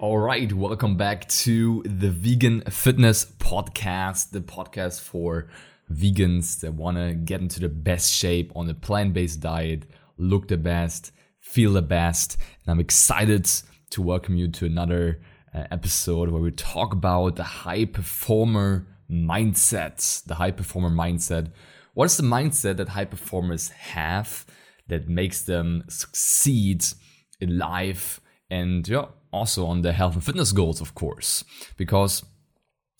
All right, welcome back to the Vegan Fitness Podcast, the podcast for vegans that want to get into the best shape on a plant based diet, look the best, feel the best. And I'm excited to welcome you to another uh, episode where we talk about the high performer mindset. The high performer mindset. What is the mindset that high performers have that makes them succeed in life? And yeah, also on the health and fitness goals, of course, because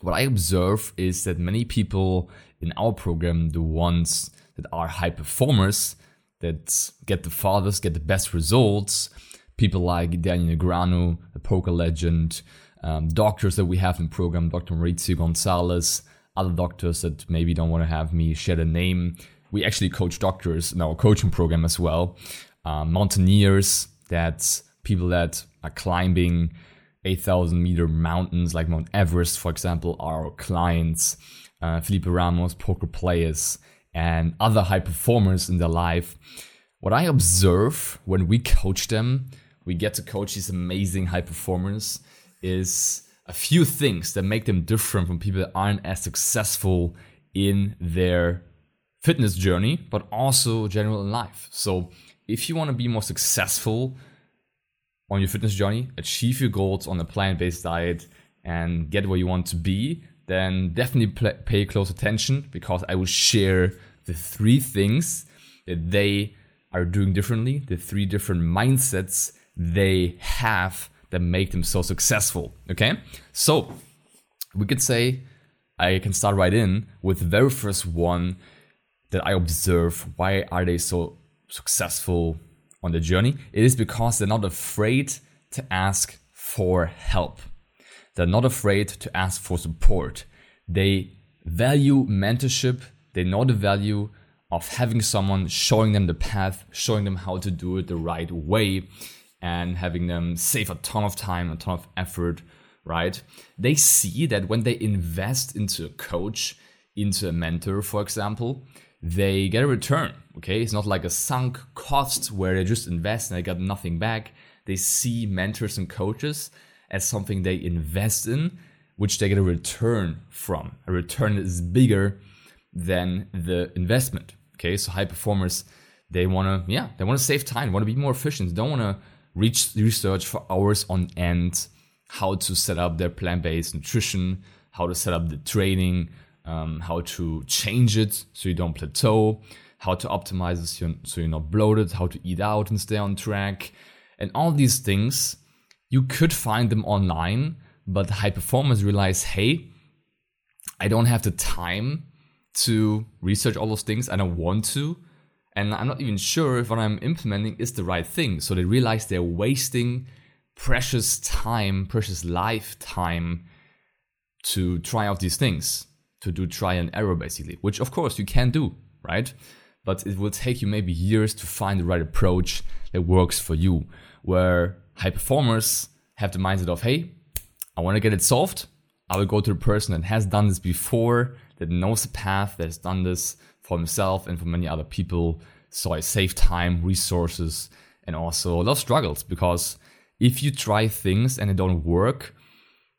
what I observe is that many people in our program, the ones that are high performers, that get the farthest, get the best results, people like Daniel Negreanu, a poker legend, um, doctors that we have in program, Dr. Maurizio Gonzalez, other doctors that maybe don't want to have me share the name. We actually coach doctors in our coaching program as well. Um, mountaineers, that's people that are climbing 8,000 meter mountains like Mount Everest, for example, are our clients. Uh, Felipe Ramos, poker players, and other high performers in their life. What I observe when we coach them, we get to coach these amazing high performers, is a few things that make them different from people that aren't as successful in their fitness journey, but also general in life. So if you want to be more successful on your fitness journey, achieve your goals on a plant based diet, and get where you want to be, then definitely pay close attention because I will share the three things that they are doing differently, the three different mindsets they have that make them so successful. Okay, so we could say I can start right in with the very first one that I observe. Why are they so successful on the journey, it is because they're not afraid to ask for help. They're not afraid to ask for support. They value mentorship. They know the value of having someone showing them the path, showing them how to do it the right way, and having them save a ton of time, a ton of effort, right? They see that when they invest into a coach, into a mentor, for example, they get a return. Okay, it's not like a sunk cost where they just invest and they got nothing back. They see mentors and coaches as something they invest in, which they get a return from. A return that is bigger than the investment. Okay, so high performers, they want to, yeah, they want to save time, want to be more efficient, they don't want to reach research for hours on end how to set up their plant-based nutrition, how to set up the training, um, how to change it so you don't plateau, how to optimize it so you're not bloated, how to eat out and stay on track. And all these things, you could find them online, but high performers realize hey, I don't have the time to research all those things. I don't want to. And I'm not even sure if what I'm implementing is the right thing. So they realize they're wasting precious time, precious lifetime to try out these things to do try and error basically, which of course you can do, right? But it will take you maybe years to find the right approach that works for you. Where high performers have the mindset of, hey, I want to get it solved. I will go to the person that has done this before, that knows the path, that has done this for himself and for many other people. So I save time, resources, and also a lot of struggles because if you try things and they don't work,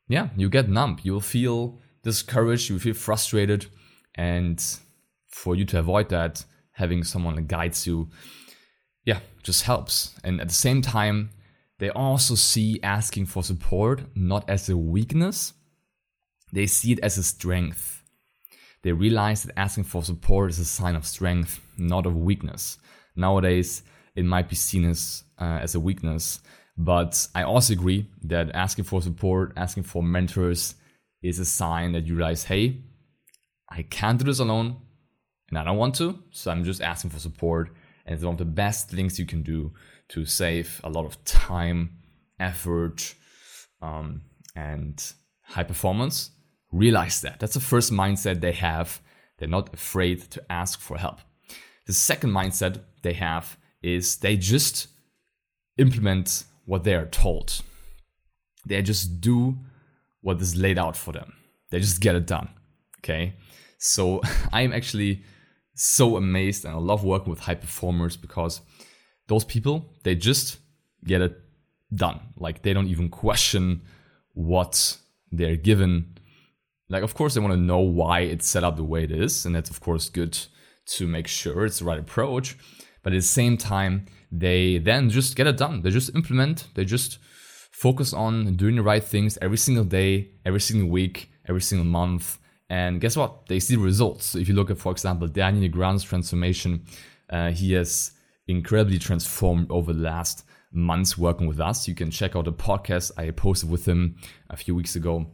yeah, you get numb. You'll feel discouraged, you feel frustrated, and for you to avoid that, having someone that guides you, yeah, just helps. And at the same time, they also see asking for support not as a weakness, they see it as a strength. They realize that asking for support is a sign of strength, not of weakness. Nowadays, it might be seen as uh, as a weakness, but I also agree that asking for support, asking for mentors, is a sign that you realize, hey, I can't do this alone and I don't want to. So I'm just asking for support. And it's one of the best things you can do to save a lot of time, effort, um, and high performance realize that. That's the first mindset they have. They're not afraid to ask for help. The second mindset they have is they just implement what they are told. They just do what is laid out for them. They just get it done. Okay. So I'm actually so amazed and I love working with high performers because those people, they just get it done. Like they don't even question what they're given. Like, of course, they want to know why it's set up the way it is. And that's, of course, good to make sure it's the right approach. But at the same time, they then just get it done. They just implement, they just focus on doing the right things every single day, every single week, every single month. And guess what? They see results. So if you look at, for example, Daniel Negreanu's transformation, uh, he has incredibly transformed over the last months working with us. You can check out the podcast I posted with him a few weeks ago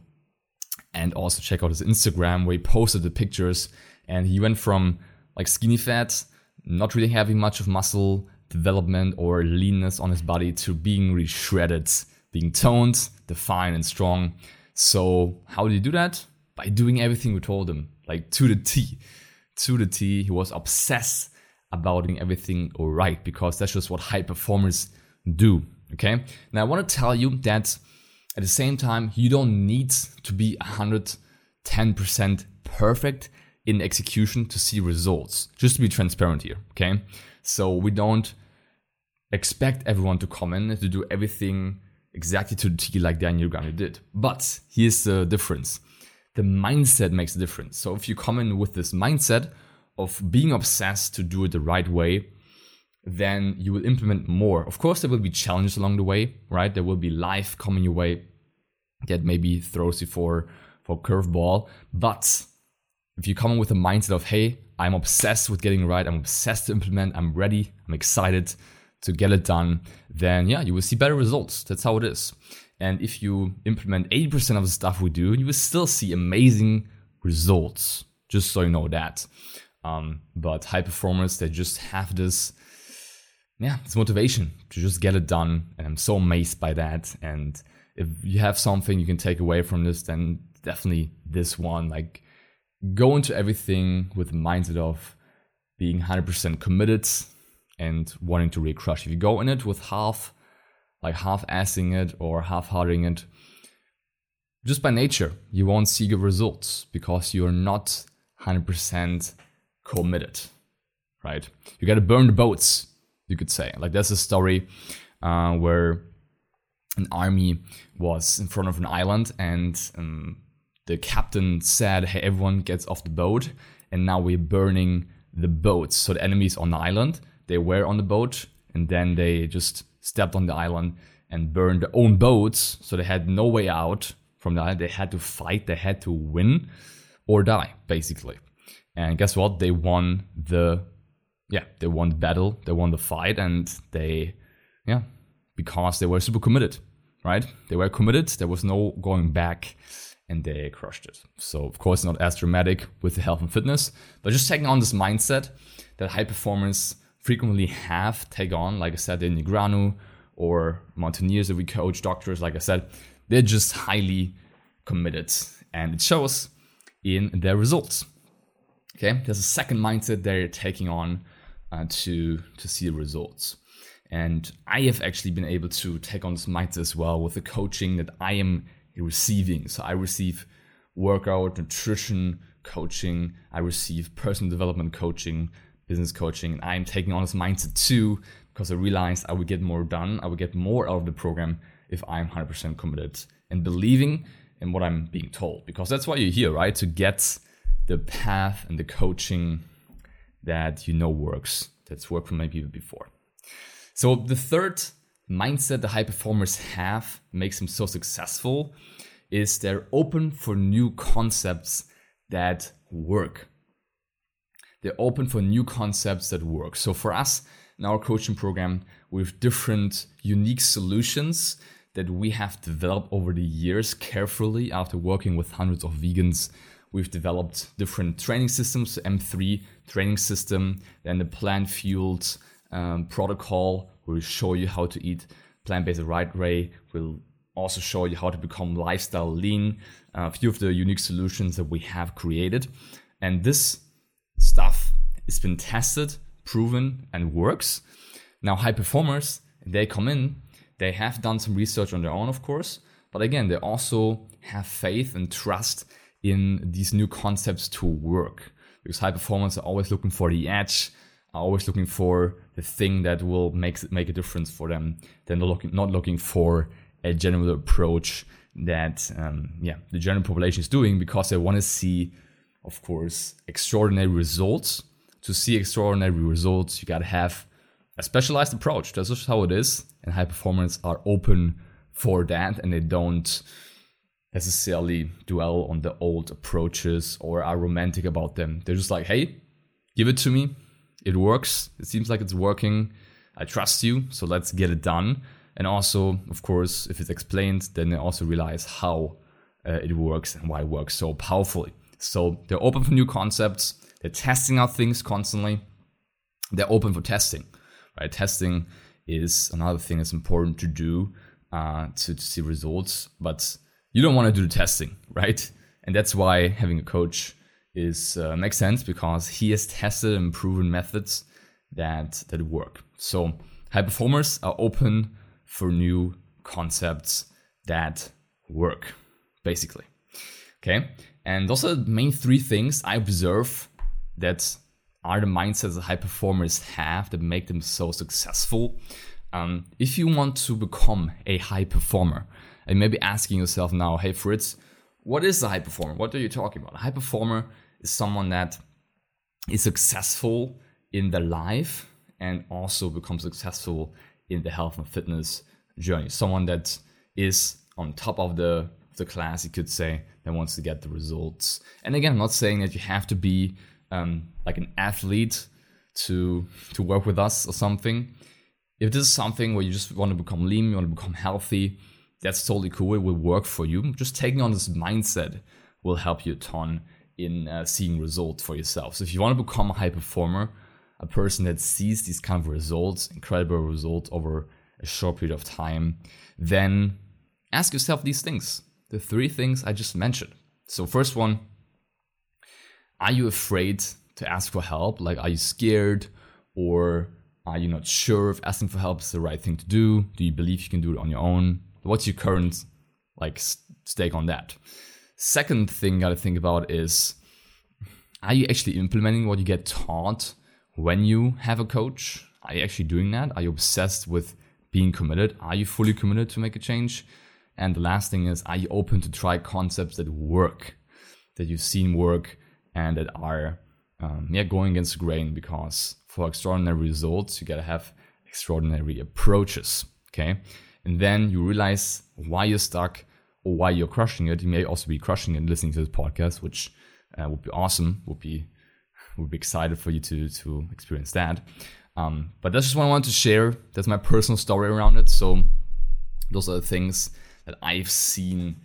and also check out his Instagram where he posted the pictures and he went from like skinny fat, not really having much of muscle development or leanness on his body to being really shredded, being toned, defined and strong. So how did he do that? By doing everything we told him, like to the T. To the T, he was obsessed about doing everything right because that's just what high performers do. Okay. Now I want to tell you that at the same time, you don't need to be 110% perfect in execution to see results. Just to be transparent here. Okay. So we don't expect everyone to come in to do everything exactly to the T like Daniel Negreanu did. But here's the difference. The mindset makes a difference. So if you come in with this mindset of being obsessed to do it the right way, then you will implement more. Of course, there will be challenges along the way, right? There will be life coming your way that maybe throws you for for curveball. But if you come in with a mindset of, hey, I'm obsessed with getting right, I'm obsessed to implement, I'm ready, I'm excited to get it done, then yeah, you will see better results. That's how it is. And if you implement 80% of the stuff we do, you will still see amazing results. Just so you know that. Um, but high performers, they just have this yeah, it's motivation to just get it done. And I'm so amazed by that. And if you have something you can take away from this, then definitely this one. Like, go into everything with the mindset of being 100% committed and wanting to really crush. If you go in it with half, like half assing it or half hearting it, just by nature, you won't see good results because you're not 100% committed, right? You got to burn the boats you could say. Like there's a story uh, where an army was in front of an island and um, the captain said, "Hey, everyone gets off the boat, and now we're burning the boats." So the enemy's on the island, they were on the boat, and then they just stepped on the island and burned their own boats. So they had no way out from the island. They had to fight. They had to win or die, basically. And guess what? They won the yeah, they won the battle, they won the fight, and they, yeah, because they were super committed, right? They were committed, there was no going back, and they crushed it. So, of course, not as dramatic with the health and fitness, but just taking on this mindset that high performers frequently have take on, like I said, in Negreanu or mountaineers that we coach, doctors, like I said, they're just highly committed, and it shows in their results. Okay, there's a second mindset they're taking on uh, to to see the results. And I have actually been able to take on this mindset as well with the coaching that I am receiving. So I receive workout, nutrition coaching, I receive personal development coaching, business coaching, and I'm taking on this mindset too because I realized I would get more done, I would get more out of the program if I'm 100% committed and believing in what I'm being told. Because that's why you're here, right? To get the path and the coaching that you know works, that's worked for many people before. So the third mindset the high performers have makes them so successful is they're open for new concepts that work. They're open for new concepts that work. So for us in our coaching program, we have different unique solutions that we have developed over the years carefully after working with hundreds of vegans We've developed different training systems, M3 training system, then the plant fueled um, protocol will show you how to eat plant based right way. We'll also show you how to become lifestyle lean, uh, a few of the unique solutions that we have created. And this stuff it's been tested, proven, and works. Now, high performers, they come in, they have done some research on their own, of course, but again, they also have faith and trust in these new concepts to work. Because high performers are always looking for the edge, are always looking for the thing that will make make a difference for them. They're not looking not looking for a general approach that um, yeah the general population is doing because they want to see, of course, extraordinary results. To see extraordinary results, you gotta have a specialized approach. That's just how it is, and high performers are open for that, and they don't necessarily dwell on the old approaches or are romantic about them. They're just like, hey, give it to me. It works. It seems like it's working. I trust you, so let's get it done. And also, of course, if it's explained, then they also realize how uh, it works and why it works so powerfully. So they're open for new concepts. They're testing out things constantly. They're open for testing, right? Testing is another thing that's important to do uh, to, to see results, but you don't want to do the testing, right? And that's why having a coach is uh, makes sense because he has tested and proven methods that that work. So high performers are open for new concepts that work, basically. Okay, and those are the main three things I observe that are the mindsets that high performers have that make them so successful. Um, if you want to become a high performer, and maybe asking yourself now, hey Fritz, what is a high performer? What are you talking about? A high performer is someone that is successful in their life and also becomes successful in the health and fitness journey. Someone that is on top of the the class, you could say, that wants to get the results. And again, I'm not saying that you have to be um, like an athlete to to work with us or something. If this is something where you just want to become lean, you want to become healthy, that's totally cool. It will work for you. Just taking on this mindset will help you a ton in uh, seeing results for yourself. So if you want to become a high performer, a person that sees these kind of results, incredible results over a short period of time, then ask yourself these things. The three things I just mentioned. So first one, are you afraid to ask for help? Like, are you scared or are you not sure if asking for help is the right thing to do? Do you believe you can do it on your own? What's your current like stake on that? Second thing you gotta think about is are you actually implementing what you get taught when you have a coach? Are you actually doing that? Are you obsessed with being committed? Are you fully committed to make a change? And the last thing is, are you open to try concepts that work, that you've seen work, and that are um, yeah going against the grain? Because for extraordinary results, you gotta have extraordinary approaches. Okay, and then you realize why you're stuck or why you're crushing it. You may also be crushing it listening to this podcast, which uh, would be awesome. Would be would be excited for you to to experience that. Um, but that's just what I wanted to share. That's my personal story around it. So those are the things that I've seen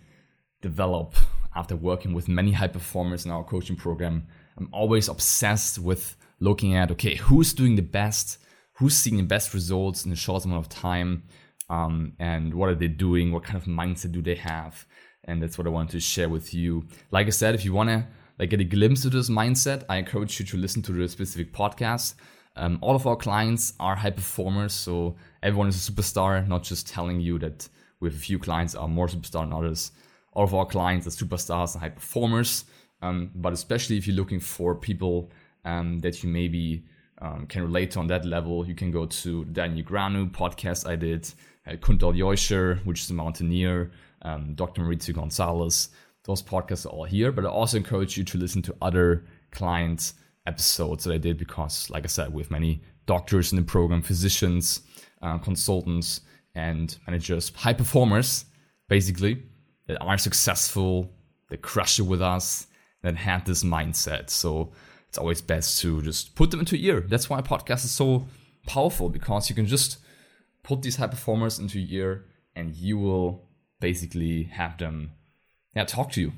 develop after working with many high performers in our coaching program. I'm always obsessed with looking at okay, who's doing the best, who's seeing the best results in the short amount of time, um, and what are they doing? What kind of mindset do they have? And that's what I want to share with you. Like I said, if you want to like get a glimpse of this mindset, I encourage you to listen to the specific podcast. Um, all of our clients are high performers, so everyone is a superstar. Not just telling you that have a few clients are more superstar than others. All of our clients are superstars and high performers. Um, but especially if you're looking for people um, that you maybe um, can relate to on that level, you can go to Daniel Negreanu podcast I did uh, Kuntal Joisher, which is a mountaineer, um, Dr. Maurizio Gonzalez. Those podcasts are all here, but I also encourage you to listen to other client episodes that I did because, like I said, have many doctors in the program, physicians, uh, consultants, and managers, high performers, basically, that are successful, that crush it with us, that had this mindset. So it's always best to just put them into your ear. That's why podcast is so powerful because you can just put these high performers into your ear and you will basically have them yeah talk to you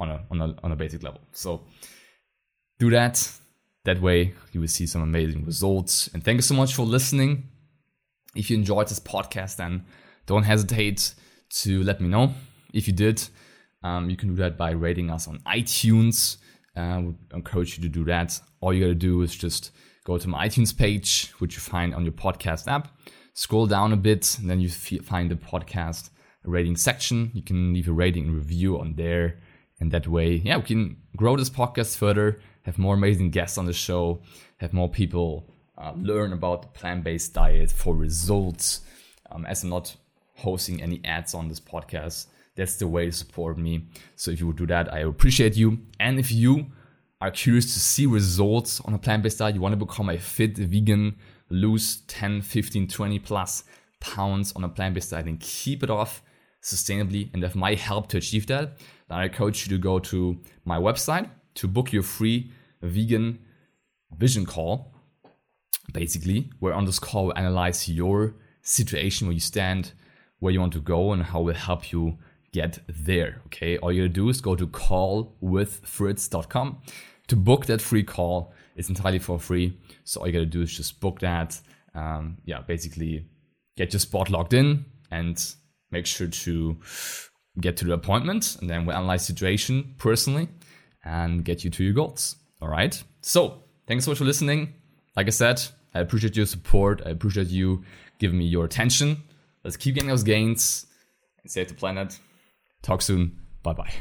on a on a on a basic level. So do that. That way you will see some amazing results. And thank you so much for listening if you enjoyed this podcast then don't hesitate to let me know. If you did, um, you can do that by rating us on iTunes. Uh, I would encourage you to do that. All you gotta do is just go to my iTunes page, which you find on your podcast app. Scroll down a bit, and then you find the podcast rating section. You can leave a rating and review on there. And that way, yeah, we can grow this podcast further, have more amazing guests on the show, have more people uh, learn about the plant based diet for results. Um, as I'm not hosting any ads on this podcast, that's the way to support me. So if you would do that, I appreciate you. And if you are curious to see results on a plant based diet, you want to become a fit vegan, lose 10, 15, 20 plus pounds on a plant based diet and keep it off sustainably and have my help to achieve that, then I encourage you to go to my website to book your free vegan vision call. Basically, where on this call we analyze your situation, where you stand, where you want to go, and how we'll help you get there. Okay, all you do is go to callwithfritz.com to book that free call. It's entirely for free. So all you gotta do is just book that. Um, yeah, basically get your spot logged in and make sure to get to the appointment and then we'll analyze situation personally and get you to your goals. All right. So thanks so much for listening. Like I said, I appreciate your support. I appreciate you giving me your attention. Let's keep getting those gains and save the planet. Talk soon. Bye bye.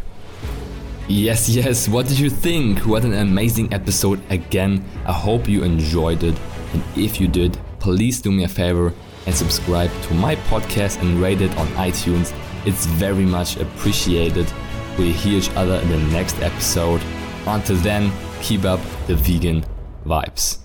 Yes, yes. What did you think? What an amazing episode again. I hope you enjoyed it. And if you did, please do me a favor and subscribe to my podcast and rate it on iTunes. It's very much appreciated. We'll hear each other in the next episode. Until then, keep up the vegan vibes.